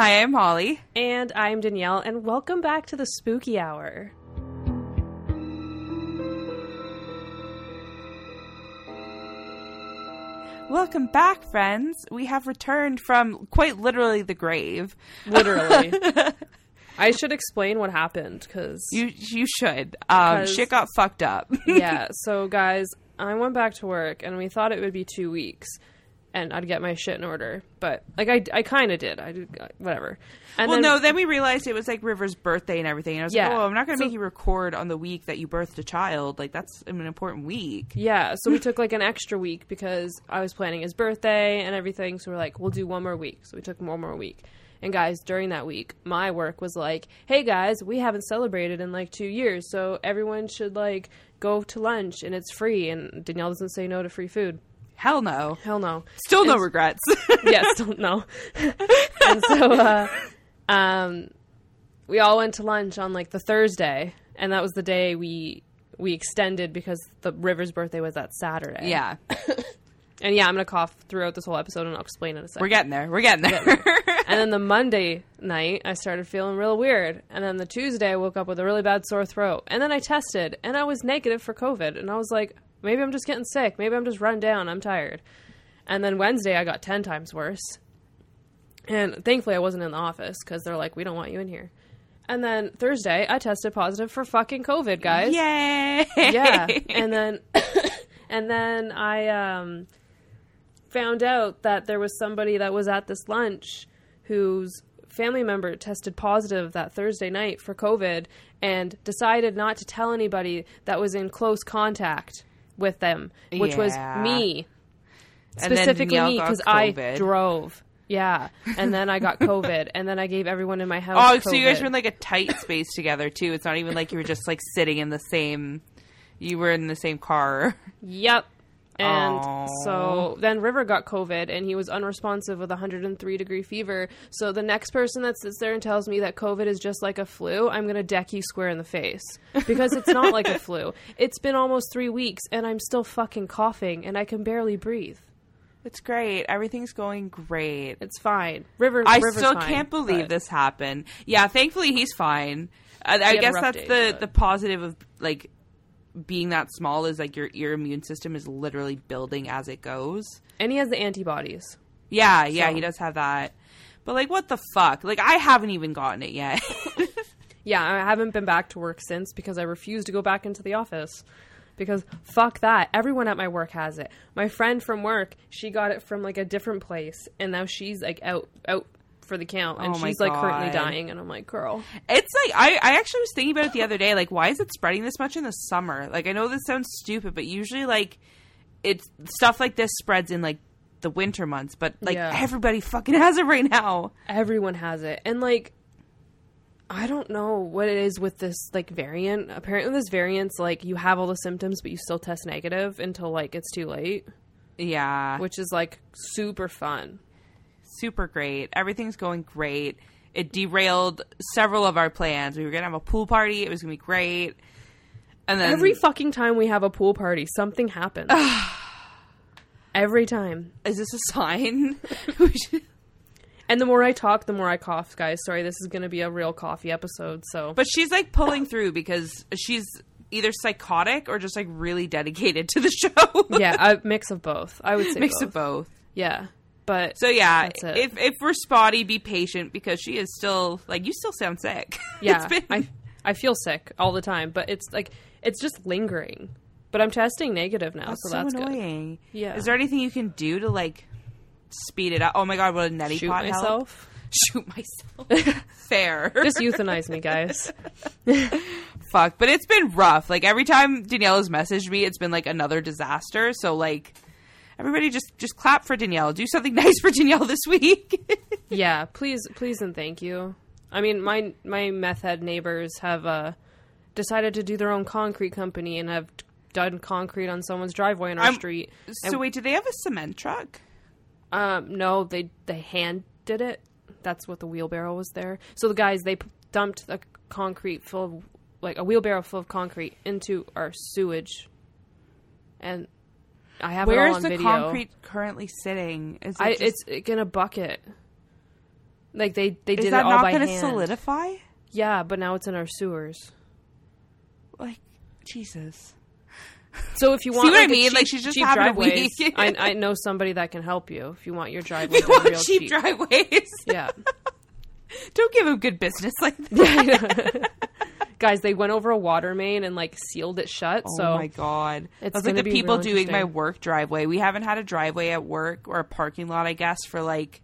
Hi, I'm Holly. And I'm Danyelle, and welcome back to the Spooky Hour. Welcome back, friends. We have returned from quite literally the grave. Literally. I should explain what happened because You you should. Um, shit got fucked up. yeah. So guys, I went back to work, and we thought it would be two weeks, and I'd get my shit in order. But like I, I kind of did. I did uh, whatever. And well, then, no. Then we realized it was like River's birthday and everything. And I was Yeah. like, oh, I'm not going to So- make you record on the week that you birthed a child. Like that's an important week. Yeah, so we took like an extra week because I was planning his birthday and everything. So we're like, we'll do one more week. So we took one more week. And guys, during that week, my work was like, hey guys, we haven't celebrated in like two years. So everyone should like go to lunch and it's free. And Danyelle doesn't say no to free food. Hell no. Hell no. Still no It's- regrets. yes, don't know. and so, uh, um, we all went to lunch on like the Thursday, and that was the day we we extended because the River's birthday was that Saturday. yeah, And yeah, I'm gonna cough throughout this whole episode, and I'll explain in a second. we're getting there. We're getting there. and then the Monday night, I started feeling real weird. And then the Tuesday, I woke up with a really bad sore throat. And then I tested, and I was negative for COVID. And I was like, maybe I'm just getting sick. Maybe I'm just run down. I'm tired. And then Wednesday, I got 10 times worse. And thankfully, I wasn't in the office because they're like, we don't want you in here. And then Thursday, I tested positive for fucking COVID, guys Yay! yeah and then and then i um found out that there was somebody that was at this lunch whose family member tested positive that thursday night for covid and decided not to tell anybody that was in close contact with them which was me specifically me because i drove yeah and then i got covid and then i gave everyone in my house Oh, so you guys were in like a tight space together too. It's not even like you were just like sitting in the same. You were in the same car. Yep. And Aw. so then River got COVID and he was unresponsive with 103 degree fever. So the next person that sits there and tells me that COVID is just like a flu, I'm going to deck you square in the face. Because it's not like a flu. It's been almost three weeks and I'm still fucking coughing and I can barely breathe. It's great. Everything's going great. It's fine. River, I River's still fine, can't believe but- this happened. Yeah, thankfully he's fine. I, I guess that's the but- the positive of like being that small is like your your immune system is literally building as it goes. And he has the antibodies. Yeah, yeah, So- he does have that. But like, what the fuck? Like, I haven't even gotten it yet. Yeah, I haven't been back to work since because I refuse to go back into the office. Because fuck that. Everyone at my work has it. My friend from work, she got it from like a different place and now she's like out out for the count and Oh she's like currently dying and I'm like, "Girl, It's like I, I actually was thinking about it the other day. Like, why is it spreading this much in the summer? Like, I know this sounds stupid, but usually, like, it's stuff like this spreads in like the winter months. But like, Yeah. everybody fucking has it right now. everyone has it." And like I don't know what it is with this like variant. Apparently this variant's like you have all the symptoms but you still test negative until like it's too late, Yeah, which is like super fun. Super great. Everything's going great. It derailed several of our plans. We were gonna have a pool party. It was gonna be great. And then Every fucking time we have a pool party, something happens. Every time. is this a sign? And the more I talk, the more I cough, guys. Sorry, this is going to be a real coffee episode. So, but she's like pulling through because she's either psychotic or just like really dedicated to the show. yeah, a mix of both. I would say mix both. of both. Yeah, but So yeah, if if we're spotty, be patient because she is still like you still sound sick. yeah, been- I I feel sick all the time, but it's like it's just lingering. But I'm testing negative now, that's so so, that's good. annoying. Yeah. Is there anything you can do to like speed it up? Oh my god, what a neti Shoot pot help. myself. Shoot myself. Fair. Just euthanize me, guys. fuck. But it's been rough. Like every time Danyelle has messaged me, it's been like another disaster. So like everybody just just clap for Danyelle. Do something nice for Danyelle this week. yeah, please, please, and thank you. I mean, my my meth head neighbors have uh, decided to do their own concrete company and have done concrete on someone's driveway on our I'm- street. so wait, do they have a cement truck? Um, no, they they hand did it. That's what the wheelbarrow was there. So the guys they p- dumped the concrete full of like a wheelbarrow full of concrete into our sewage, and I have all Where's the video. concrete currently sitting? Is it I, just- it's in a bucket. Like they they Is did that it all not by going to hand. solidify? Yeah, but now it's in our sewers. Like, Jesus. So if you want, see what I like, a mean? cheap, Like, she's just cheap driveways, week. I, I know somebody that can help you if you want your driveway You want real cheap, cheap. driveways? Yeah, Don't give them good business like that. Guys, they went over a water main and like sealed it shut. oh so my god! it's That's like the people doing my work driveway. We haven't had a driveway at work or a parking lot, I guess, for like.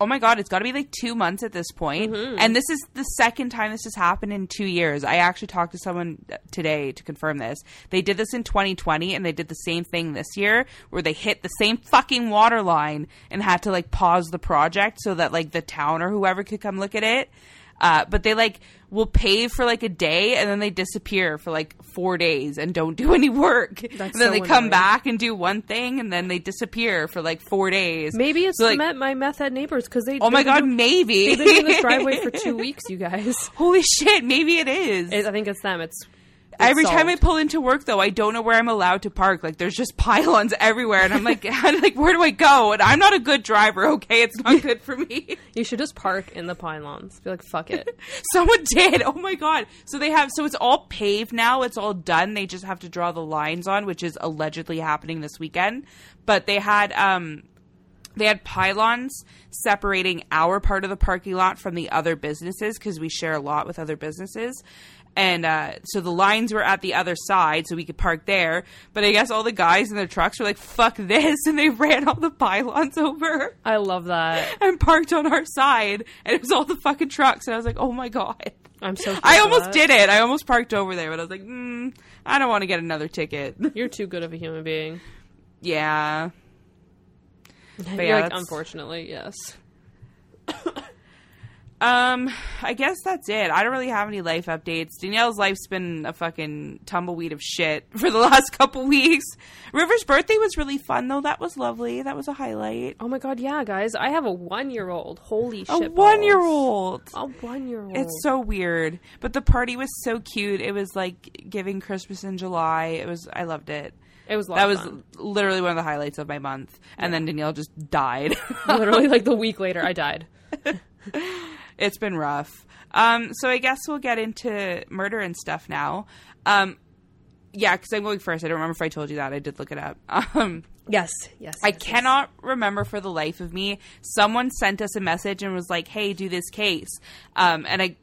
Oh my god, it's got to be like two months at this point. Mm-hmm. and this is the second time this has happened in two years. I actually talked to someone today to confirm this. They did this in 2020, and they did the same thing this year, where they hit the same fucking water line and had to like pause the project so that like the town or whoever could come look at it. Uh, but they like will pay for like a day and then they disappear for like four days and don't do any work. and then so they come annoying. back and do one thing and then they disappear for like four days. maybe it's So, like, met my meth head neighbors because they. oh my god, doing- maybe They've been in this driveway for two weeks, you guys. Holy shit, maybe it is. It, I think it's them. It's, Every time I pull into work, though, I don't know where I'm allowed to park. Like, there's just pylons everywhere, and I'm like, like, where do I go? And I'm not a good driver. Okay, it's not good for me. you should just park in the pylons. Be like, fuck it. Someone did. Oh my god. So they have so it's all paved now. It's all done. They just have to draw the lines on, which is allegedly happening this weekend. But they had um they had pylons separating our part of the parking lot from the other businesses because we share a lot with other businesses. And uh, so the lines were at the other side, so we could park there. But I guess all the guys in their trucks were like, "Fuck this!" and they ran all the pylons over I love that. and parked on our side, and it was all the fucking trucks. And I was like, "Oh my god!" I'm so. I almost did it. I almost parked over there, but I was like, mm, I don't want to get another ticket. You're too good of a human being. yeah. You're yeah, like, unfortunately, yes. Um, I guess that's it. I don't really have any life updates. Danyelle's life's been a fucking tumbleweed of shit for the last couple weeks. River's birthday was really fun though. That was lovely. That was a highlight. Oh my god, yeah, guys. I have a one year old. Holy shit. A one year old. A one year old. It's so weird. But the party was so cute. It was like giving Christmas in July. It was I loved it. It was That was fun. literally one of the highlights of my month. And then Danyelle just died. literally like the week later I died. it's been rough. Um, so I guess we'll get into murder and stuff now. Um, yeah, because I'm going first. I don't remember if I told you that. I did look it up. Um, Yes, yes. I cannot remember for the life of me. Someone sent us a message and was like, "Hey, do this case," um, and I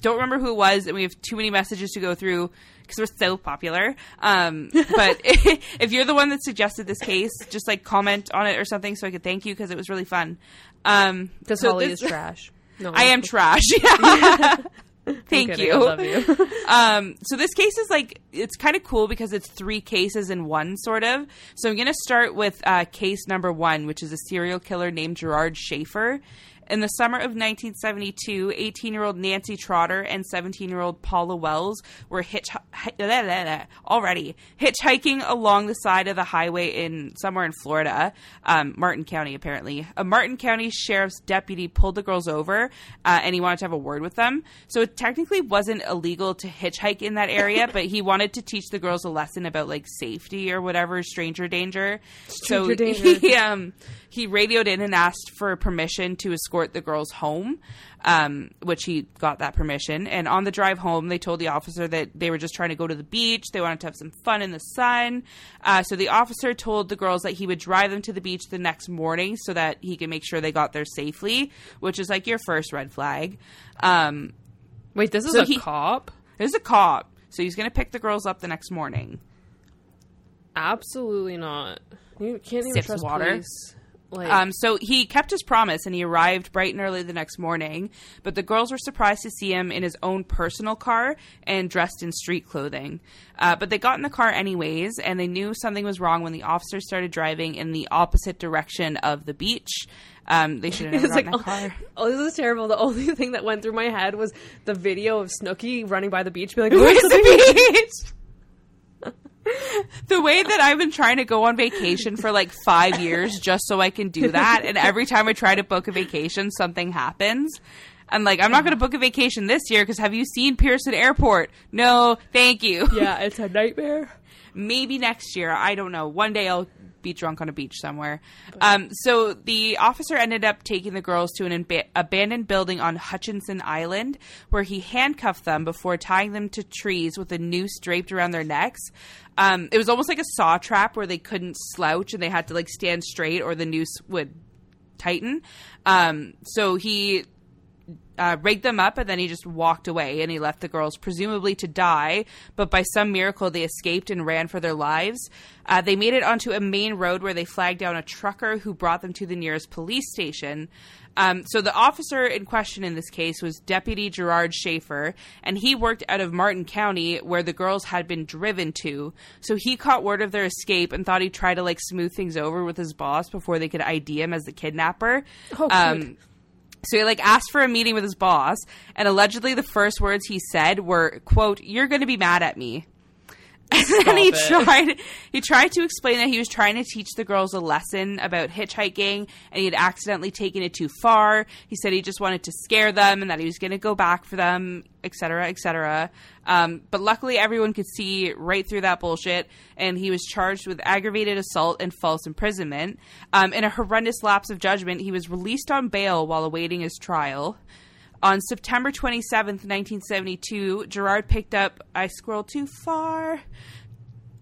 don't remember who it was. And we have too many messages to go through because we're so popular. Um, but if you're the one that suggested this case, just like comment on it or something so I could thank you because it was really fun. Um, Because so Holly this- is trash. No, I am trash. Yeah. Thank kidding. you. I love you. um, so this case is like it's kind of cool because it's three cases in one, sort of. So I'm going to start with uh, case number one, which is a serial killer named Gerard Schaefer. In the summer of 1972, 18-year-old Nancy Trotter and 17-year-old Paula Wells were hitch already hitchhiking along the side of the highway in somewhere in Florida, um, Martin County, apparently. A Martin County sheriff's deputy pulled the girls over, uh, and he wanted to have a word with them. So it technically wasn't illegal to hitchhike in that area, but he wanted to teach the girls a lesson about like safety or whatever, stranger danger. so Stranger danger. he um he radioed in and asked for permission to escort the girls home, um, which he got that permission. And on the drive home, they told the officer that they were just trying to go to the beach. They wanted to have some fun in the sun. Uh, so the officer told the girls that he would drive them to the beach the next morning so that he could make sure they got there safely, which is like your first red flag. Um, Wait, this is So a he- cop? there's a cop, so he's going to pick the girls up the next morning. Absolutely not. You can't even Sips trust water. police. Like, Um, so he kept his promise and he arrived bright and early the next morning. But the girls were surprised to see him in his own personal car and dressed in street clothing. Uh, but they got in the car anyways, and they knew something was wrong when the officers started driving in the opposite direction of the beach. Um, they should have never like, that car. oh, this is terrible. The only thing that went through my head was the video of Snooki running by the beach, be like, "Where's Where's the beach?" The way that I've been trying to go on vacation for like five years just so I can do that, and every time I try to book a vacation, something happens. And like, I'm not going to book a vacation this year because have you seen Pearson Airport? No, thank you. Yeah, it's a nightmare. Maybe next year. I don't know. One day I'll be drunk on a beach somewhere. Um, so the officer ended up taking the girls to an imba- abandoned building on Hutchinson Island, where he handcuffed them before tying them to trees with a noose draped around their necks. Um, it was almost like a saw trap where they couldn't slouch and they had to like stand straight, or the noose would tighten. Um, so he uh, rigged them up and then he just walked away and he left the girls presumably to die. But by some miracle they escaped and ran for their lives. Uh, they made it onto a main road where they flagged down a trucker who brought them to the nearest police station. Um, so the officer in question in this case was deputy gerard schaefer and he worked out of martin county where the girls had been driven to. So he caught word of their escape and thought he'd try to like smooth things over with his boss before they could id him as the kidnapper. Oh, um. So he like asked for a meeting with his boss, and allegedly the first words he said were, "quote You're going to be mad at me." And then he it. tried he tried to explain that he was trying to teach the girls a lesson about hitchhiking and he had accidentally taken it too far. He said he just wanted to scare them and that he was going to go back for them, etc., etc. Um, but luckily, everyone could see right through that bullshit, and he was charged with aggravated assault and false imprisonment. Um, in a horrendous lapse of judgment, he was released on bail while awaiting his trial. On September 27th, 1972, Gerard picked up. I scrolled too far.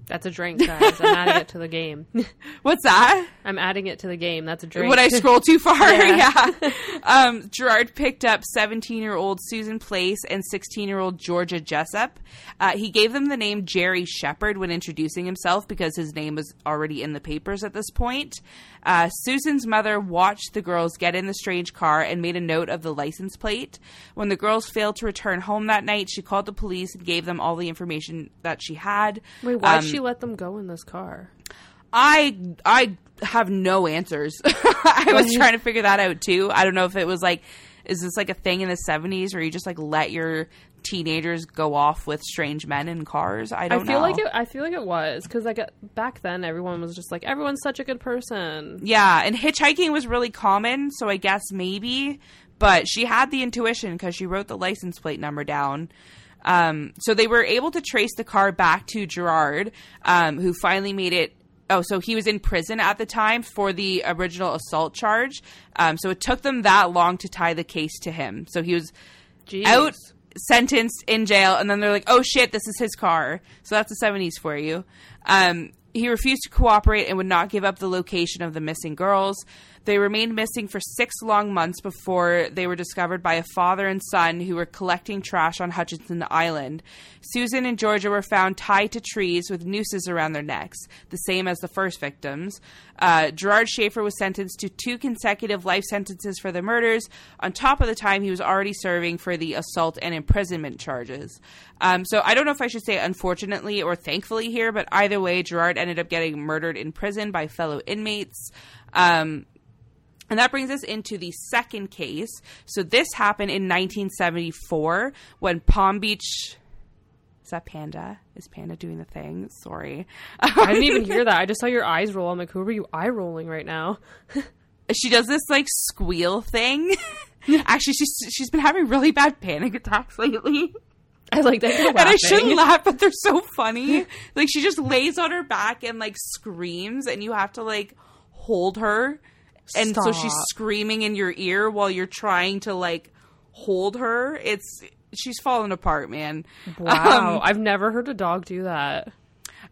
That's a drink, guys. I'm adding it to the game. What's that? I'm adding it to the game. That's a drink. Would I scroll too far? Yeah. yeah. Um, Gerard picked up 17 year old Susan Place and 16 year old Georgia Jessup. Uh, he gave them the name Jerry Shepard when introducing himself because his name was already in the papers at this point. Uh, Susan's mother watched the girls get in the strange car and made a note of the license plate. When the girls failed to return home that night, she called the police and gave them all the information that she had. Wait, why Um, she let them go in this car? I I have no answers. I was trying to figure that out too. I don't know if it was like is this like a thing in the 70s where you just like let your teenagers go off with strange men in cars? I don't I feel know. like it. I feel like it was because like uh, back then everyone was just like everyone's such a good person. Yeah, and hitchhiking was really common, so I guess maybe. But she had the intuition because she wrote the license plate number down. Um, so they were able to trace the car back to Gerard, um, who finally made it. Oh, so he was in prison at the time for the original assault charge. Um, so it took them that long to tie the case to him. So he was Jeez. out sentenced in jail and then they're like oh shit this is his car so that's the 70s for you um, he refused to cooperate and would not give up the location of the missing girls. They remained missing for six long months before they were discovered by a father and son who were collecting trash on hutchinson island. Susan and georgia were found tied to trees with nooses around their necks the same as the first victims. Uh, gerard schaefer was sentenced to two consecutive life sentences for the murders on top of the time he was already serving for the assault and imprisonment charges. Um, so I don't know if I should say unfortunately or thankfully here, but either way, Gerard ended up getting murdered in prison by fellow inmates. Um, and that brings us into the second case. So this happened in 1974 when Palm Beach. Is that Panda? Is Panda doing the thing? Sorry. I didn't even hear that. I just saw your eyes roll. I'm like, who are you eye rolling right now? she does this like squeal thing. Actually, she's she's been having really bad panic attacks lately. I like that. And I shouldn't laugh, but they're so funny. like she just lays on her back and like screams, and you have to like hold her, and so she's screaming in your ear while you're trying to like hold her. It's she's falling apart, man. Wow, Um, I've never heard a dog do that.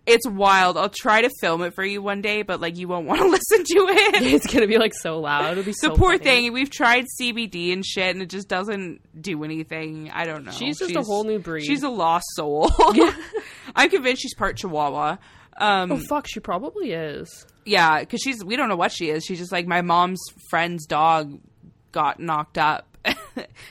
It's wild. I'll try to film it for you one day, but like you won't want to listen to it. It's gonna be like so loud. It'll be the so poor funny. thing. We've tried CBD and shit, and it just doesn't do anything. I don't know. She's just a whole new breed. She's a lost soul. I'm convinced she's part Chihuahua. Um, Oh fuck, she probably is. yeah, because she's we don't know what she is. She's just like my mom's friend's dog got knocked up,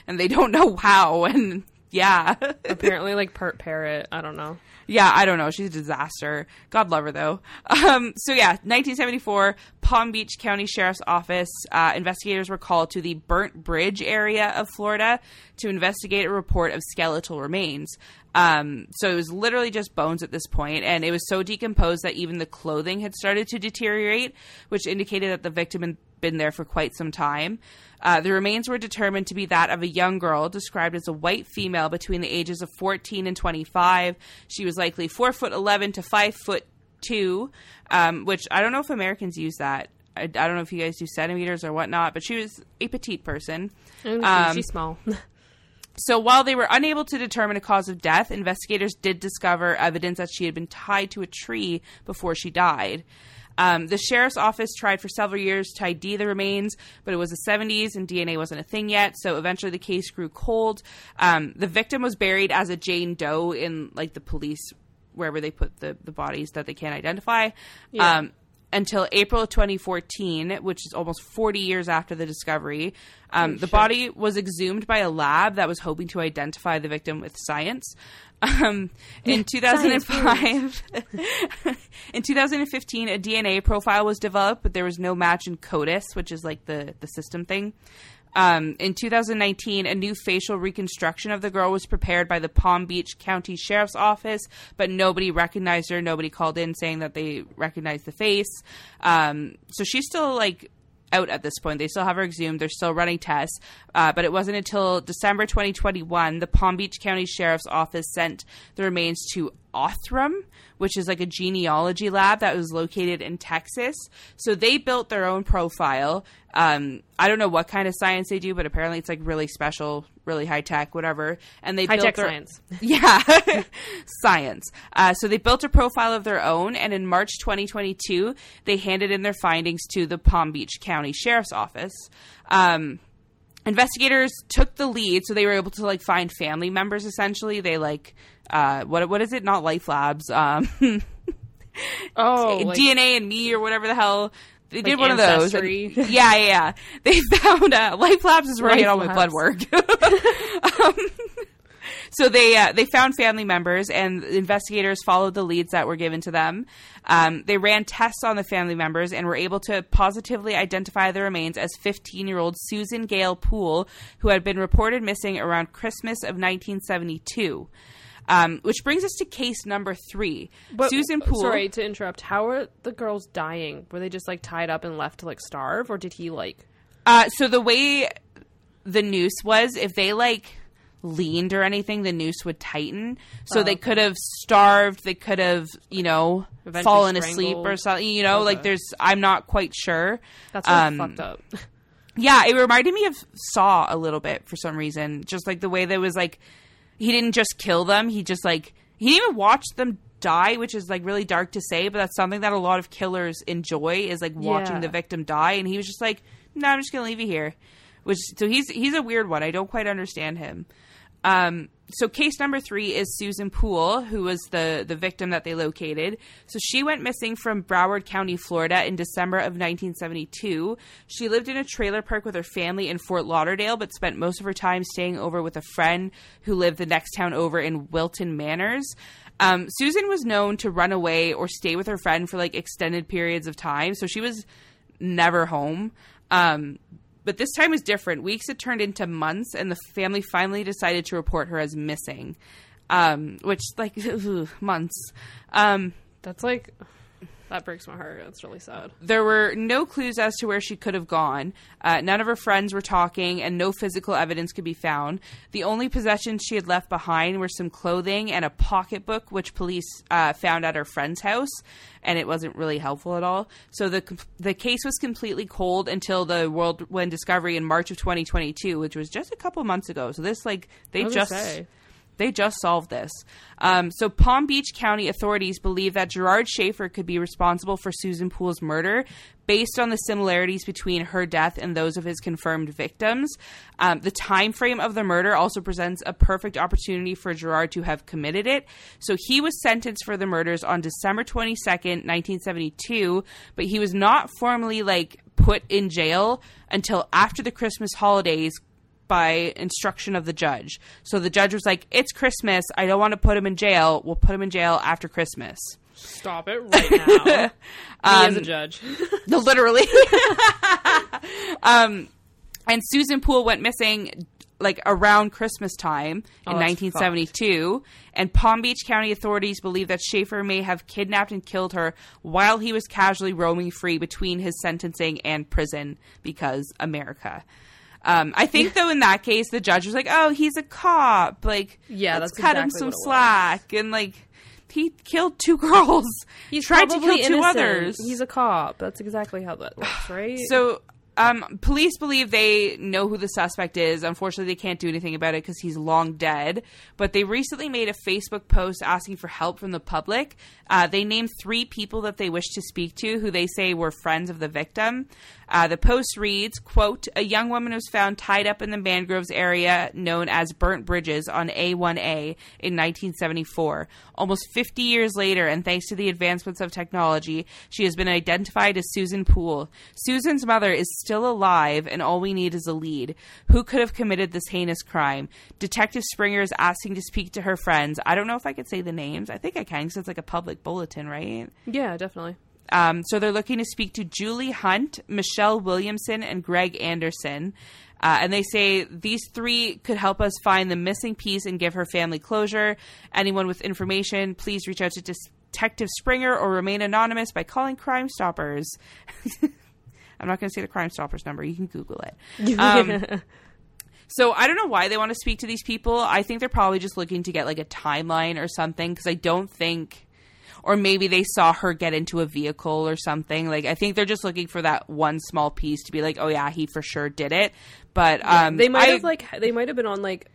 and they don't know how. And yeah, Apparently, like part parrot. I don't know. Yeah, I don't know. She's a disaster. God love her though. Um, so yeah, 1974, Palm Beach County Sheriff's Office uh, investigators were called to the Burnt Bridge area of Florida to investigate a report of skeletal remains. Um, so it was literally just bones at this point, and it was so decomposed that even the clothing had started to deteriorate, which indicated that the victim had been there for quite some time. Uh, the remains were determined to be that of a young girl described as a white female between the ages of 14 and 25. She was likely 4 foot 11 to 5 foot two, um, which I don't know if Americans use that. I, I don't know if you guys do centimeters or whatnot, but she was a petite person. Um, she's small. So while they were unable to determine a cause of death, investigators did discover evidence that she had been tied to a tree before she died. Um, the sheriff's office tried for several years to ID the remains, but it was the 70s and DNA wasn't a thing yet. So eventually the case grew cold. Um, the victim was buried as a Jane Doe in like the police wherever they put the, the bodies that they can't identify. Yeah. Um, until April of 2014, which is almost 40 years after the discovery. Um, the body was exhumed by a lab that was hoping to identify the victim with science. Um, in 2005, in 2015, a DNA profile was developed, but there was no match in CODIS, which is like the, the system thing. Um, in 2019, a new facial reconstruction of the girl was prepared by the Palm Beach County Sheriff's Office, but nobody recognized her. Nobody called in saying that they recognized the face. Um, so she's still like out at this point. They still have her exhumed. They're still running tests. Uh, but it wasn't until December 2021 the Palm Beach County Sheriff's Office sent the remains to Othram, which is like a genealogy lab that was located in Texas. So they built their own profile. Um, I don't know what kind of science they do, but apparently it's like really special, really high tech, whatever. And they High built tech their, science. yeah, science. Uh, so they built a profile of their own, and in March 2022, they handed in their findings to the Palm Beach County Sheriff's Office. Um, investigators took the lead, so they were able to like find family members. Essentially, they like uh, what what is it? Not Life Labs. Um, Oh, like, DNA and Me or whatever the hell. They did Like one of those. And- yeah, yeah, yeah. They found uh, Life Labs is where I get all my blood work. um, so they uh, they found family members, and investigators followed the leads that were given to them. Um, they ran tests on the family members and were able to positively identify the remains as 15 year old Susan Gale Poole, who had been reported missing around Christmas of 1972. Um, which brings us to case number three. but, Susan Poole. Sorry to interrupt. How are the girls dying? Were they just like tied up and left to like starve, or did he like? Uh, so the way the noose was, if they like leaned or anything, the noose would tighten. So Oh, they okay. could have starved. They could have, you know, Eventually fallen asleep or something. You know, like there's. I'm not quite sure. That's really Um, fucked up. Yeah, it reminded me of Saw a little bit for some reason. Just like the way that was like, he didn't just kill them. He just like he didn't even watch them die, which is like really dark to say, but that's something that a lot of killers enjoy is like watching Yeah. the victim die. And he was just like, no, I'm just gonna leave you here. Which so he's he's a weird one. I don't quite understand him. Um, so case number three is Susan Poole, who was the the victim that they located. So she went missing from Broward County, Florida, in December of 1972. She lived in a trailer park with her family in Fort Lauderdale, but spent most of her time staying over with a friend who lived the next town over in Wilton Manors. Um, Susan was known to run away or stay with her friend for like extended periods of time, so she was never home. Um, but this time was different. Weeks had turned into months, and the family finally decided to report her as missing. Um, which, like, months. Um, That's like that breaks my heart. That's really sad. there were no clues as to where she could have gone. Uh, none of her friends were talking, and no physical evidence could be found. The only possessions she had left behind were some clothing and a pocketbook, which police uh, found at her friend's house, and it wasn't really helpful at all. So the the case was completely cold until the World whirlwind discovery in March of 2022, which was just a couple months ago. So this, like, they just say. They just solved this. Um, so, Palm Beach County authorities believe that Gerard Schaefer could be responsible for Susan Poole's murder based on the similarities between her death and those of his confirmed victims. Um, the time frame of the murder also presents a perfect opportunity for Gerard to have committed it. So, he was sentenced for the murders on December 22nd, 1972, but he was not formally like put in jail until after the Christmas holidays by instruction of the judge. So the judge was like, "It's Christmas. I don't want to put him in jail. We'll put him in jail after Christmas." Stop it right now. Me as Um, a judge. No, literally. um, and Susan Poole went missing like around Christmas time in Oh, that's 1972, and Palm Beach County authorities believe that Schaefer may have kidnapped and killed her while he was casually roaming free between his sentencing and prison because America. Um, I think though in that case the judge was like, "Oh, he's a cop. Like, Yeah, let's that's cut him some slack." And like, he killed two girls. He's tried to kill two others. He's a cop. That's exactly how that works, right? So, um, police believe they know who the suspect is. Unfortunately, they can't do anything about it because he's long dead. But they recently made a Facebook post asking for help from the public. Uh, they named three people that they wish to speak to, who they say were friends of the victim. Uh, the post reads, "quote A young woman was found tied up in the mangroves area known as Burnt Bridges on A1A in 1974. Almost 50 years later, and thanks to the advancements of technology, she has been identified as Susan Poole. Susan's mother is still alive, and all we need is a lead. Who could have committed this heinous crime? Detective Springer is asking to speak to her friends. I don't know if I could say the names. I think I can because it's like a public bulletin, right? yeah, definitely. Um, so they're looking to speak to Julie Hunt, Michelle Williamson, and Greg Anderson. Uh, and they say these three could help us find the missing piece and give her family closure. Anyone with information, please reach out to Detective Springer or remain anonymous by calling Crime Stoppers. I'm not going to say the Crime Stoppers number. You can Google it. Um, so I don't know why they want to speak to these people. I think they're probably just looking to get like a timeline or something because I don't think or maybe they saw her get into a vehicle or something. Like I think they're just looking for that one small piece to be like, oh yeah, he for sure did it. But um, they might I- have like they might have been on like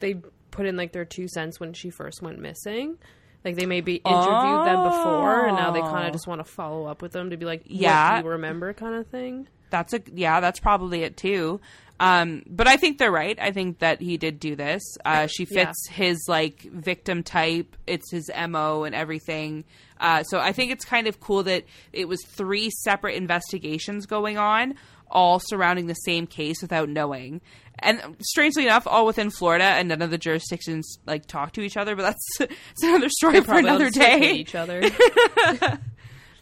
they put in like their two cents when she first went missing. Like they maybe interviewed them before, and now they kind Oh. of just want to follow up with them to be like, Yeah. do you remember, kind of thing. That's a yeah, that's probably it too. Um, but I think they're right. I think that he did do this. Uh, she Yeah. fits his like victim type. It's his mo and everything. Uh, so I think it's kind of cool that it was three separate investigations going on, all surrounding the same case without knowing. And strangely enough, all within Florida, and none of the jurisdictions like talk to each other. But that's it's another story for another just, like, hate day. each other.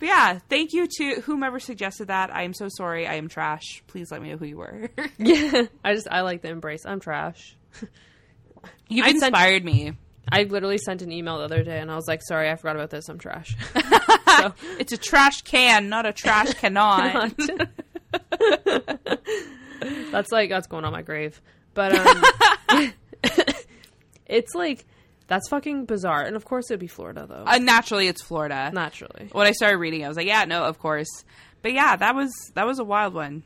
But yeah, thank you to whomever suggested that. I am so sorry. I am trash. Please let me know who you were. yeah, I just I like the embrace. I'm trash. You've I sent- inspired me. I literally sent an email the other day, and I was like, "Sorry, I forgot about this. I'm trash." so, It's a trash can, not a trash cannot. that's like that's going on my grave. But um, it's like that's fucking bizarre. And of course, it'd be Florida though. uh, naturally, it's Florida. Naturally, when I started reading, I was like, yeah, no, of course. But yeah, that was that was a wild one.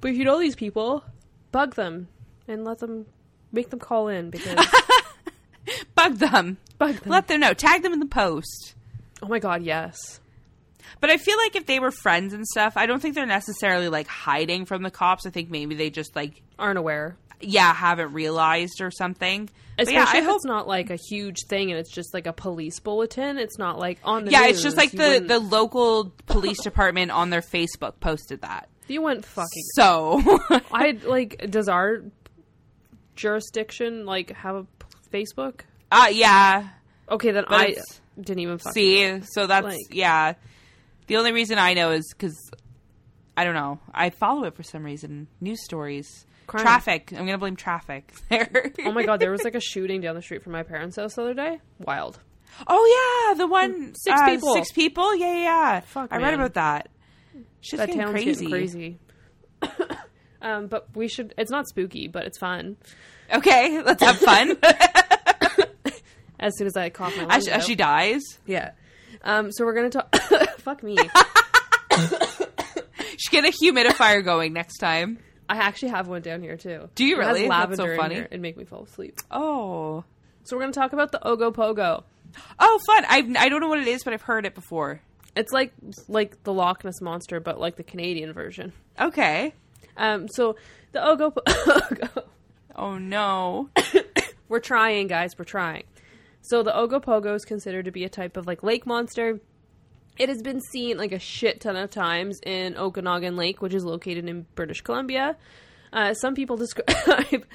but if you know these people, bug them and let them make them call in because Bug them. bug them. Let them know. Tag them in the post. oh my god, yes. But I feel like if they were friends and stuff, I don't think they're necessarily like hiding from the cops. I think maybe they just like Aren't aware. Yeah haven't realized or something. Especially yeah, I if hope it's not like a huge thing and it's just like a police bulletin. It's not like on the yeah, news. it's just like You the wouldn't- the local police department on their Facebook posted that. you wouldn't fucking. So I like. Does our jurisdiction like have a Facebook? uh yeah. Okay, then But I didn't even See, so that's Like- yeah. The only reason I know is because I don't know. I follow it for some reason. News stories, Crime. traffic. I'm gonna blame traffic there. Oh my god, there was like a shooting down the street from my parents' house the other day. Wild. Oh yeah, the one Six uh, people. Six people. Yeah, yeah. yeah. Fuck, I read about that. Shit's That getting crazy. getting crazy. um, but we should. It's not spooky, but it's fun. Okay, let's have fun. As soon as I cough my as, lungs as she dies, yeah. Um, so we're gonna talk. fuck me. she get a humidifier going next time. I actually have one down here too. Do you It has really? That's so funny. It'd make me fall asleep. Oh, So we're gonna talk about the Ogopogo. oh, fun. I I don't know what it is, but I've heard it before. It's like like the Loch Ness monster, but like the Canadian version. Okay. Um, so the Ogopogo. Oh no. We're trying, guys. We're trying. So the Ogopogo is considered to be a type of like lake monster. It has been seen like a shit ton of times in Okanagan Lake, which is located in British Columbia. Uh, some people describe.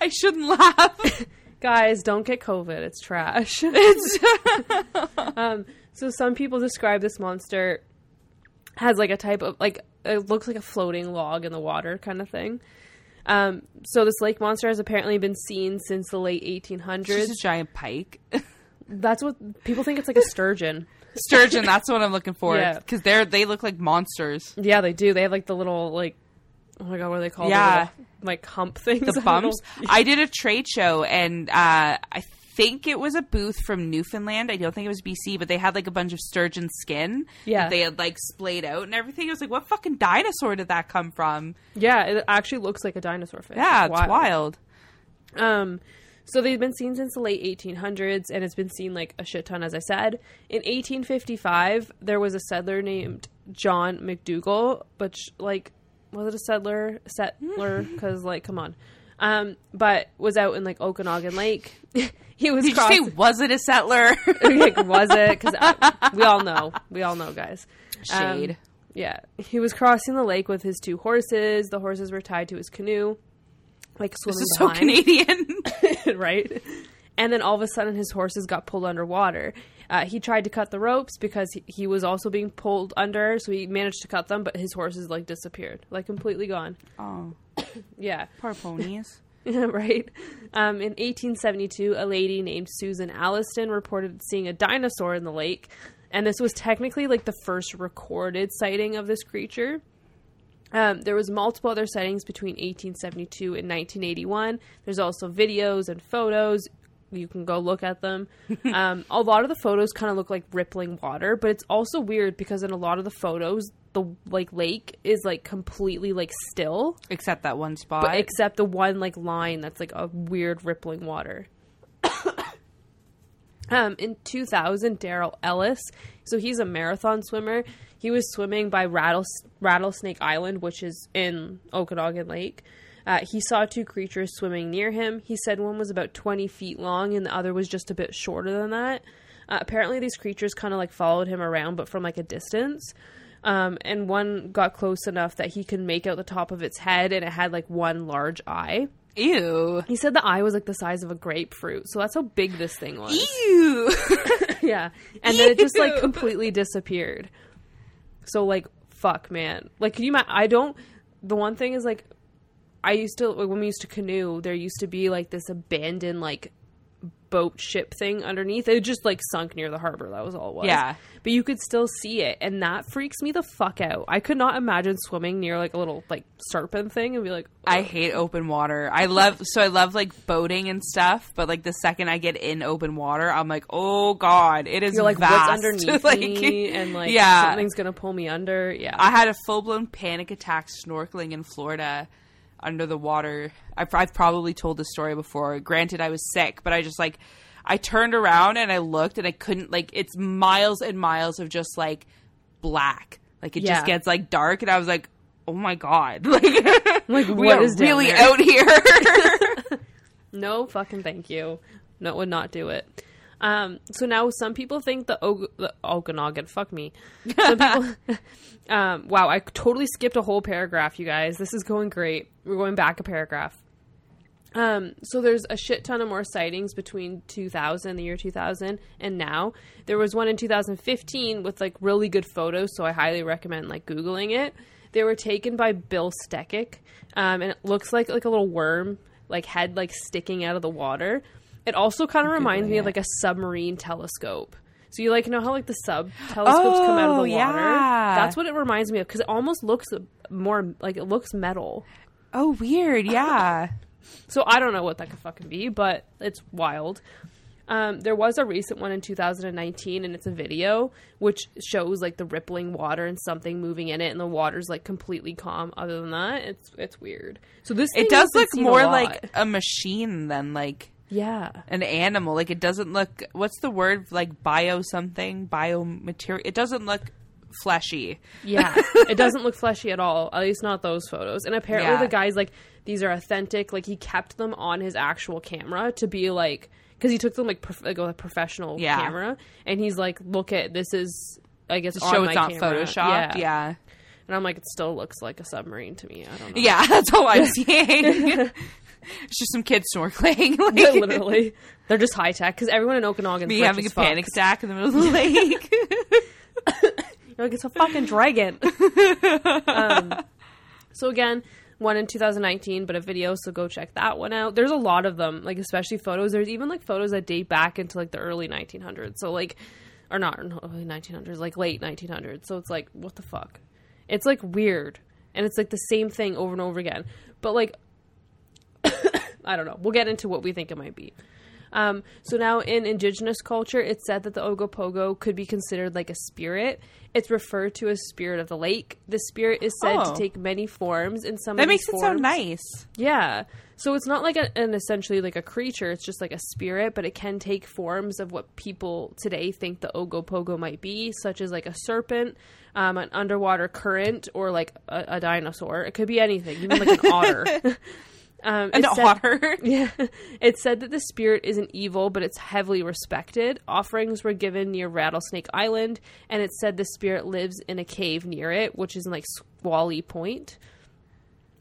I shouldn't laugh. guys, don't get COVID. It's trash. um, so some people describe this monster has like a type of like it looks like a floating log in the water kind of thing. Um, so this lake monster has apparently been seen since the late 1800s. Just a giant pike. That's what people think. It's like a sturgeon. Sturgeon, that's what I'm looking for. Yeah. Because they're they look like monsters. Yeah, they do. They have like the little like oh my god, what are they called? Yeah. The little, like hump things. the bumps. I did a trade show and uh, I think it was a booth from Newfoundland. I don't think it was BC, but they had like a bunch of sturgeon skin. Yeah. that they had like splayed out and everything. I was like, what fucking dinosaur did that come from? Yeah, it actually looks like a dinosaur fish. Yeah, It's it's wild. Um, so they've been seen since the late 1800s, and it's been seen like a shit ton, as I said. In 1855, there was a settler named John McDougall, but sh- like, was it a settler? Settler? Because like, come on. Um, but was out in like Okanagan Lake. he was Did you say was it a settler? like, was it? Because we all know, we all know, guys. Um, Shade. yeah, he was crossing the lake with his two horses. The horses were tied to his canoe, like swimming this is so. Canadian. right? And then all of a sudden, his horses got pulled underwater. Uh, he tried to cut the ropes because he, he was also being pulled under, so he managed to cut them, but his horses like disappeared, like completely gone. oh, Yeah, poor ponies. right. Um, in 1872, a lady named Susan Alliston reported seeing a dinosaur in the lake, and this was technically like the first recorded sighting of this creature. Um, there was multiple other sightings between 1872 and 1981. There's also videos and photos. You can go look at them. Um, a lot of the photos kind of look like rippling water, but it's also weird because in a lot of the photos, the like lake is like completely like still, Except that one spot. but except the one like line that's like a weird rippling water. Um, in 2000, Daryl Ellis, so he's a marathon swimmer. He was swimming by Rattles- Rattlesnake Island, which is in Okanagan Lake. Uh, he saw two creatures swimming near him. He said one was about 20 feet long and the other was just a bit shorter than that. Uh, apparently, these creatures kind of like followed him around, but from like a distance. Um, and one got close enough that he could make out the top of its head, and it had like one large eye. Ew. He said the eye was like the size of a grapefruit, so that's how big this thing was. Ew. yeah, and then it just like completely disappeared. So like, fuck, man. Like, can you? ima- I don't. The one thing is like, I used to like, when we used to canoe. There used to be like this abandoned like boat ship thing underneath. It just like sunk near the harbor. That was all it was. Yeah. but you could still see it, and that freaks me the fuck out. I could not imagine swimming near like a little like serpent thing and be like, I hate open water. I love so I love like boating and stuff, but like the second I get in open water, I'm like, oh god, it is you're like, vast. what's underneath Like, me, and like yeah. something's gonna pull me under. Yeah, I had a full blown panic attack snorkeling in Florida under the water. I've, I've probably told this story before. Granted, I was sick, but I just like I turned around and I looked and I couldn't like it's miles and miles of just like black. Like it Yeah. just gets like dark, and I was like, oh my god, like Like, we what is really out here. No fucking thank you. No, would not do it. Um, so now some people think the, Og- the Okanagan, fuck me. Some people, um, wow, I totally skipped a whole paragraph, you guys. This is going great. We're going back a paragraph. Um, so there's a shit ton of more sightings between 2000, the year 2000, and now. There was one in 2015 with like really good photos, so I highly recommend like googling it. They were taken by Bill Steckick, um, and it looks like like a little worm, like head like sticking out of the water. It also kind of reminds me of like a submarine telescope. So you like know how like the sub telescopes come out of Oh, the water? yeah. That's what it reminds me of because it almost looks more like it looks metal. oh, weird. Yeah. So I don't know what that could fucking be, but it's wild. Um, there was a recent one in 2019, and it's a video which shows like the rippling water and something moving in it, and the water's like completely calm. Other than that, it's it's weird. So this It does look more like a machine than like yeah, an animal. Like it doesn't look. What's the word? Like bio something biomaterial. It doesn't look fleshy. yeah. it doesn't look fleshy at all. At least not those photos. And apparently Yeah. the guy's like these are authentic. Like he kept them on his actual camera to be like because he took them like, prof- like a professional Yeah. camera, and he's like, look at this is. I guess show it's not camera. photoshopped. Yeah. And I'm like, it still looks like a submarine to me. I don't know. yeah, That's all I'm seeing. It's just some kids snorkeling. Like, Literally, they're just high tech because everyone in Okanagan Me having a panic attack in the middle of the lake. You're like, it's a fucking dragon. um, so again, one in 2019, but a video, so go check that one out. There's a lot of them, like especially photos. There's even like photos that date back into like the early 1900s. So like, or not not early 1900s, like late 1900s. So it's like, what the fuck? It's like weird. and it's like the same thing over and over again. But like, I don't know. We'll get into what we think it might be. Um, so now in indigenous culture, it's said that the Ogopogo could be considered like a spirit. It's referred to as spirit of the lake. The spirit is said Oh. to take many forms. In some That makes it forms- nice. yeah. So it's not like a, an essentially like a creature, it's just like a spirit, but it can take forms of what people today think the Ogopogo might be, such as like a serpent, um, an underwater current, or like a, a dinosaur. It could be anything, even like an otter. um, An it's said- yeah. It's said that the spirit isn't evil, but it's heavily respected. Offerings were given near Rattlesnake Island, and it said the spirit lives in a cave near it, which is in like Squally Point.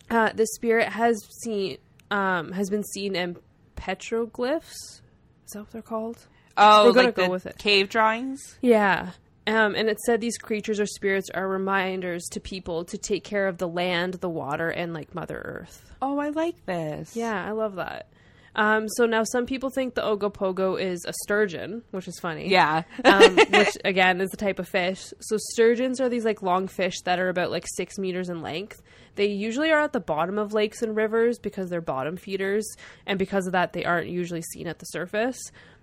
Uh, the spirit has seen um, has been seen in petroglyphs. Is that what they're called? Oh, We're gonna like go the with it. cave drawings. Yeah. Um, and it said these creatures or spirits are reminders to people to take care of the land, the water, and like Mother Earth. Oh, I like this. Yeah, I love that. Um, so now some people think the Ogopogo is a sturgeon, which is funny. Yeah. um, which again is a type of fish. So sturgeons are these like long fish that are about like six meters in length. They usually are at the bottom of lakes and rivers because they're bottom feeders, and because of that, they aren't usually seen at the surface.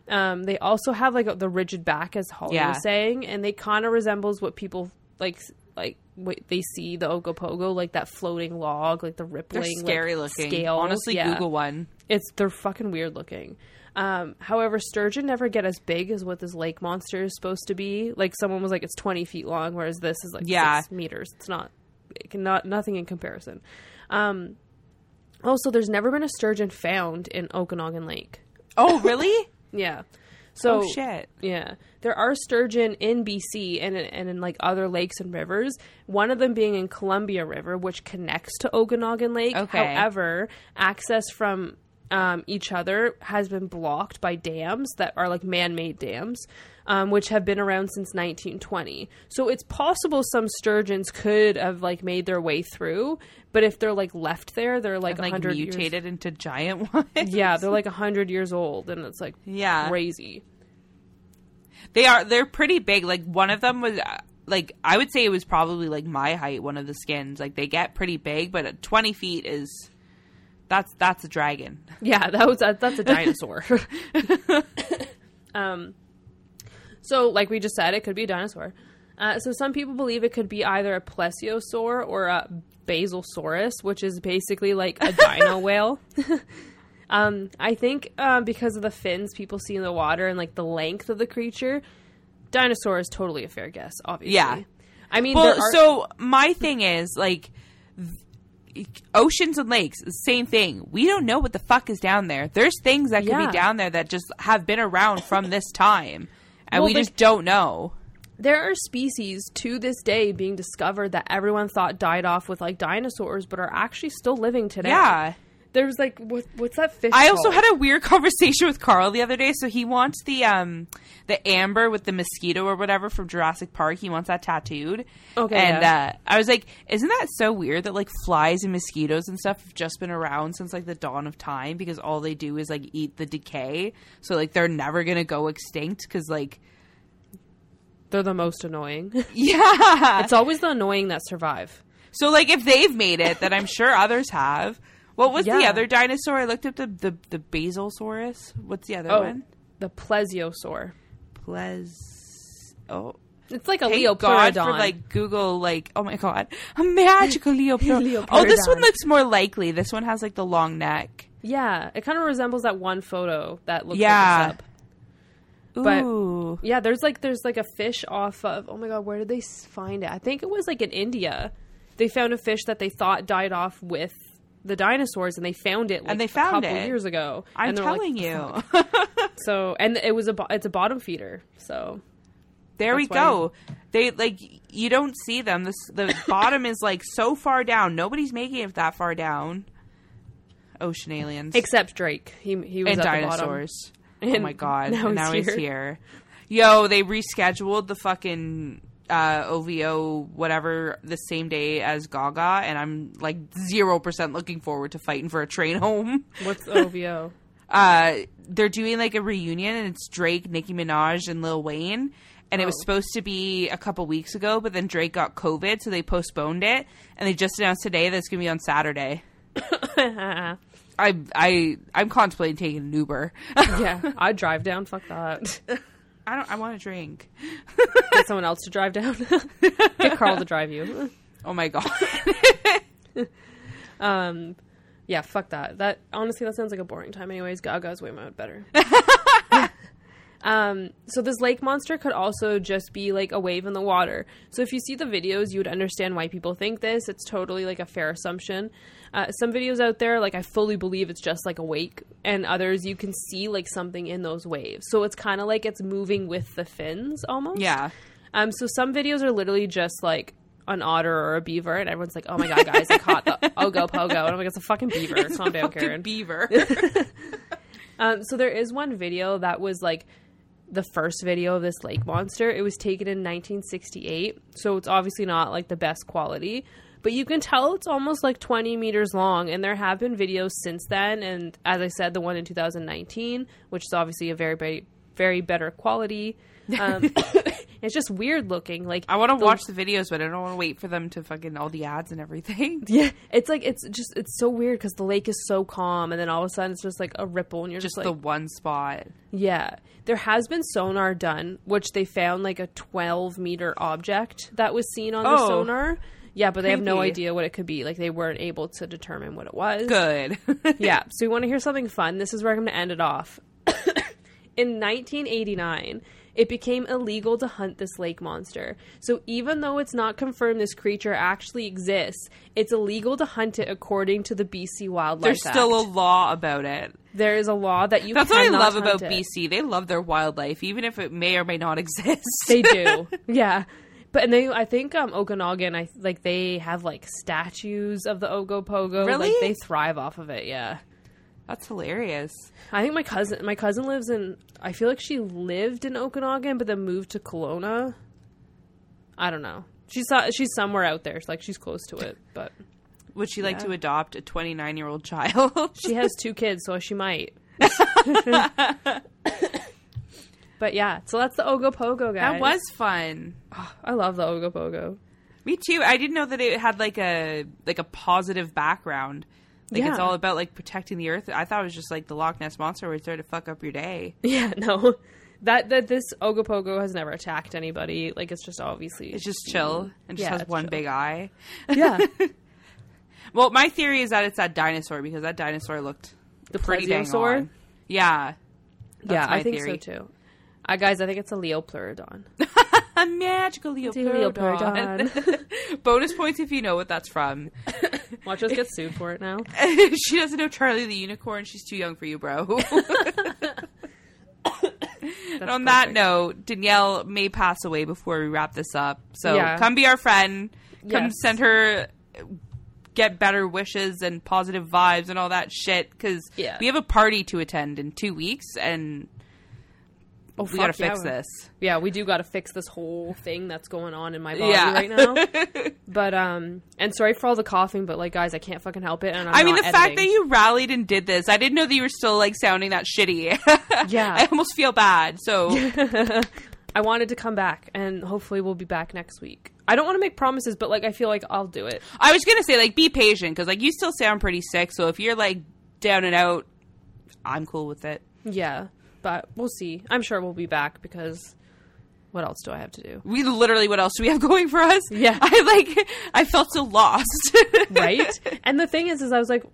Um, they also have like the rigid back, as Holly Yeah. was saying, and they kind of resembles what people like like what they see the Ogopogo, like that floating log, like the They're rippling, scary like, looking. Scale. Honestly, Yeah. Google one. It's they're fucking weird looking. Um, however, sturgeon never get as big as what this lake monster is supposed to be. Like someone was like, it's twenty feet long, whereas this is like Yeah. six meters. It's not, it can not nothing in comparison. Um, also, there's never been a sturgeon found in Okanagan Lake. Oh, really? Yeah. So oh shit. yeah, there are sturgeon in BC and in- and in like other lakes and rivers. One of them being in Columbia River, which connects to Okanagan Lake. Okay. However, access from um, each other has been blocked by dams that are like man-made dams, um, which have been around since 1920. So it's possible some sturgeons could have like made their way through, but if they're like left there, they're like Like 100 years- mutated into giant ones. Yeah, they're like 100 years old, and it's like Yeah. crazy. They are. They're pretty big. Like one of them was. uh, Like I would say it was probably like my height. One of the skins. Like they get pretty big, but twenty feet is. That's that's a dragon. Yeah, that was that, that's a dinosaur. um, so like we just said, it could be a dinosaur. Uh, so some people believe it could be either a plesiosaur or a basilosaurus, which is basically like a dino whale. um, I think um, because of the fins people see in the water and like the length of the creature, dinosaur is totally a fair guess. Obviously, Yeah. I mean, Well, are- so my thing is like oceans and lakes, same thing. We don't know what the fuck is down there. There's things that could Yeah. be down there that just have been around from this time, and Well, we just don't know. There are species to this day being discovered that everyone thought died off with like dinosaurs, but are actually still living today. Yeah. There's like what, what's that fish? I also had a weird conversation with Carl the other day. So he wants the um the amber with the mosquito or whatever from Jurassic Park. He wants that tattooed. Okay, And yeah. uh, I was like, isn't that so weird that like flies and mosquitoes and stuff have just been around since like the dawn of time because all they do is like eat the decay. So like they're never gonna go extinct because like they're the most annoying. yeah. it's always the annoying that survive. so like if they've made it, then I'm sure others have. What was the other dinosaur? I looked up the the, the Basilosaurus. What's the other Oh, one? the plesiosaur. Ples. Oh, It's like a thank God leopardon. for like Google. Like, oh my God, a magical leopard. Leopardon. Oh, this one looks more likely. This one has like the long neck. yeah, it kind of resembles that one photo that looks Yeah. like. But- Ooh, Yeah, there's like there's like a fish off of. Oh my god, where did they find it? I think it was like in India. They found a fish that they thought died off with the dinosaurs, and they found it like And they a found couple it. years ago. I'm and they're like, telling you. So, and it was a bo- it's a bottom feeder. So there we That's go. They like you don't see them. This the bottom is like so far down. Nobody's making it that far down. Ocean aliens except Drake, he he was and at the bottom. dinosaurs. oh my God! now and he's now he's here. here. Yo, they rescheduled the fucking uh, OVO whatever the same day as Gaga, and I'm like zero percent looking forward to fighting for a train home. What's OVO? Uh, they're doing like a reunion, and it's Drake, Nicki Minaj, and Lil Wayne, and it was Oh. supposed to be a couple weeks ago, but then Drake got COVID, so they postponed it, and they just announced today that it's going to be on Saturday. I I I'm contemplating taking an Uber. Yeah, I'd drive down. Fuck that. I don't. I want to drink. Get someone else to drive down. Get Carl to drive you. Oh my god. Um, yeah, fuck that. That honestly, that sounds like a boring time. Anyways, Gaga's way more better. Um, so this lake monster could also just be like a wave in the water. So if you see the videos, you would understand why people think this. It's totally like a fair assumption. Uh, some videos out there, like I fully believe it's just like a wake, and others you can see like something in those waves. So it's kind of like it's moving with the fins almost. yeah. Um, so some videos are literally just like an otter or a beaver, and everyone's like, "Oh my god, guys, I caught the Ogopogo," and I'm like, "It's a fucking beaver." Calm down, Karen. beaver. Um, so there is one video that was like the first video of this lake monster. It was taken in 1968, so it's obviously not like the best quality, but you can tell it's almost like 20 meters long. And there have been videos since then, and as I said, the one in 2019, which is obviously a very, very, very better quality. Um, it's just weird looking. Like I want to watch the videos, but I don't want to wait for them to fucking all the ads and everything. Yeah, it's like it's just it's so weird because the lake is so calm, and then all of a sudden it's just like a ripple, and you're just, Just like, the one spot. yeah. There has been sonar done, which they found like a 12 meter object that was seen on the Oh. sonar. Yeah, but they have no idea what it could be. Like they weren't able to determine what it was. Good. yeah. So we want to hear something fun? This is where I'm going to end it off. In 1989, it became illegal to hunt this lake monster. So even though it's not confirmed this creature actually exists, it's illegal to hunt it according to the BC Wildlife There's still a law about it. there is a law that you. That's what I love about it. BC. They love their wildlife, even if it may or may not exist. They do. yeah. But and they, I think um, Okanagan, I like they have like statues of the Ogopogo. Really? Like they thrive off of it. Yeah. That's hilarious. I think my cousin, my cousin lives in. I feel like she lived in Okanagan, but then moved to Kelowna. I don't know. She's uh, she's somewhere out there. Like she's close to it, but Would she like to adopt a 29 year old child? she has two kids, so she might. but yeah, so that's the Ogopogo guys. that was fun. Ah, I love the Ogopogo. Me too. I didn't know that it had like a like a positive background. Like it's all about like protecting the earth. I thought it was just like the Loch Ness monster was there to fuck up your day. Yeah, no. That that this Ogopogo has never attacked anybody. Like it's just obviously It's just chill and just Yeah, has one chill. big eye. Yeah. Well, my theory is that it's that dinosaur because that dinosaur looked The pretty plesiosaur? on. Yeah. yeah, my I think theory. so too. Uh, guys, I think it's a Leopleurodon. A magical leopardon. Bonus points if you know what that's from. Watch us get sued for it now. she doesn't know Charlie the Unicorn. She's too young for you, bro. and on that note, Danyelle may pass away before we wrap this up. So Yeah. come be our friend. Come Yes. send her get better wishes and positive vibes and all that shit because Yeah. we have a party to attend in two weeks and Oh, we gotta yeah. fix this. Yeah, we do got to fix this whole thing that's going on in my body Yeah. right now. but um, and sorry for all the coughing, but like, guys, I can't fucking help it. And I'm I mean, the not fact that you rallied and did this, I didn't know that you were still like sounding that shitty. Yeah. I almost feel bad. So I wanted to come back, and hopefully we'll be back next week. I don't want to make promises, but like, I feel like I'll do it. I was gonna say, like, be patient because like you still sound pretty sick. So if you're like down and out, I'm cool with it. Yeah, but we'll see. I'm sure we'll be back because what else do I have to do? We literally, what else do we have going for us? Yeah. I like, I felt so lost. right? and the thing is, is I was like,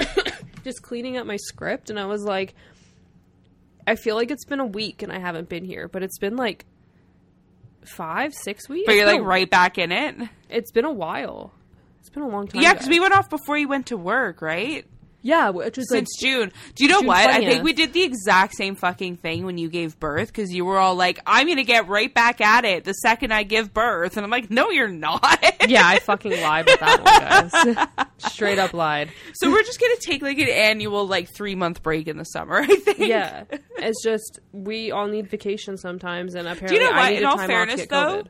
just cleaning up my script, and I was like, I feel like it's been a week and I haven't been here, but it's been like five, six weeks. But you're like right back in it. It's been a while. It's been a long time. Yeah, because we went off before you went to work, right? Yeah, which was like Since June. Do you know June what? I think we did the exact same fucking thing when you gave birth because you were all like, I'm going to get right back at it the second I give birth. And I'm like, no, you're not. yeah, I fucking lied with that one, guys. Straight up lied. so we're just going to take like an annual, like three month break in the summer, I think. Yeah, it's just we all need vacation sometimes, and Do apparently you know I what? In all fairness, though, COVID.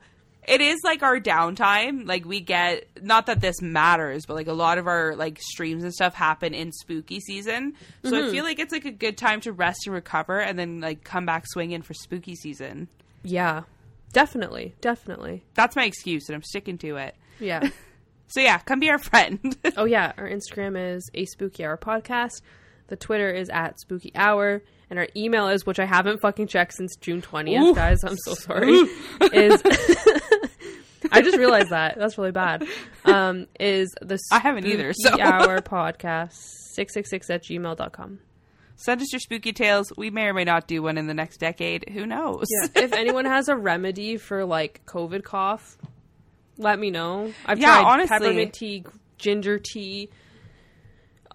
It is like our downtime. Like we get not that this matters, but like a lot of our like streams and stuff happen in spooky season. So Mm-hmm. I feel like it's like a good time to rest and recover, and then like come back swinging for spooky season. Yeah, Definitely, definitely. That's my excuse, and I'm sticking to it. Yeah. So yeah, come be our friend. oh yeah, our Instagram is a spooky hour podcast. The Twitter is at spooky hour, and our email is, which I haven't fucking checked since June twentieth, guys. I'm so sorry. is I just realized that that's really bad. Um, is the I haven't either, so. hour podcast six six six at gmail.com. Send us your spooky tales. We may or may not do one in the next decade. Who knows? Yeah. if anyone has a remedy for like COVID cough, let me know. I've Yeah, tried honestly. peppermint tea, ginger tea.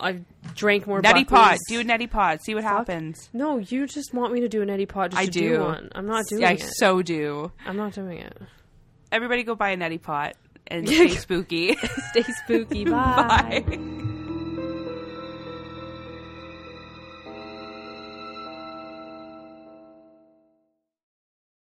I've drank more Neti pot. Do a neti pot. See what happens. No, you just want me to do an neti pot just I to do. one. I'm not doing I it. so do. I'm not doing it. Everybody go buy a neti pot and stay spooky. Stay spooky. Bye. Bye.